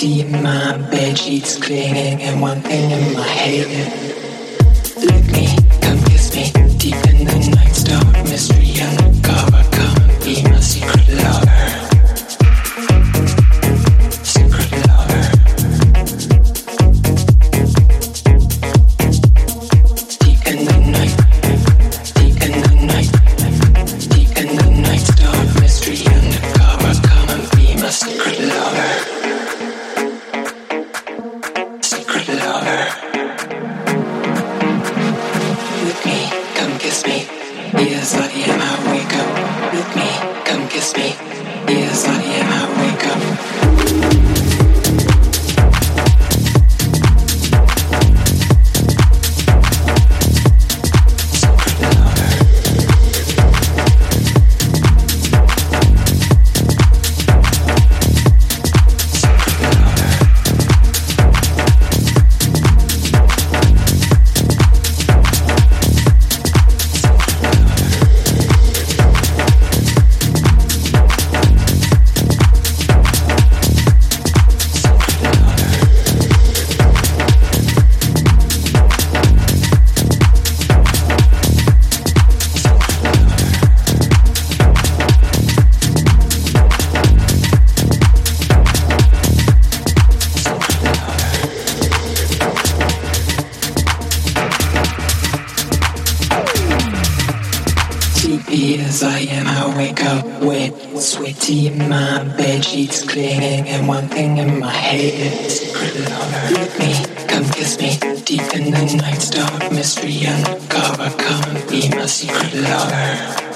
See my bed sheets cleaning, and one thing in my head. Let me, come kiss me. Yes, I am. I wake up. with me. Come kiss me. Yes, I am. I wake. sleepy as I am. I wake up wet, sweaty in my bed sheets clinging, and one thing in my head is gritted. Let me come kiss me deep in the night's dark mystery. Uncover, come be my secret lover.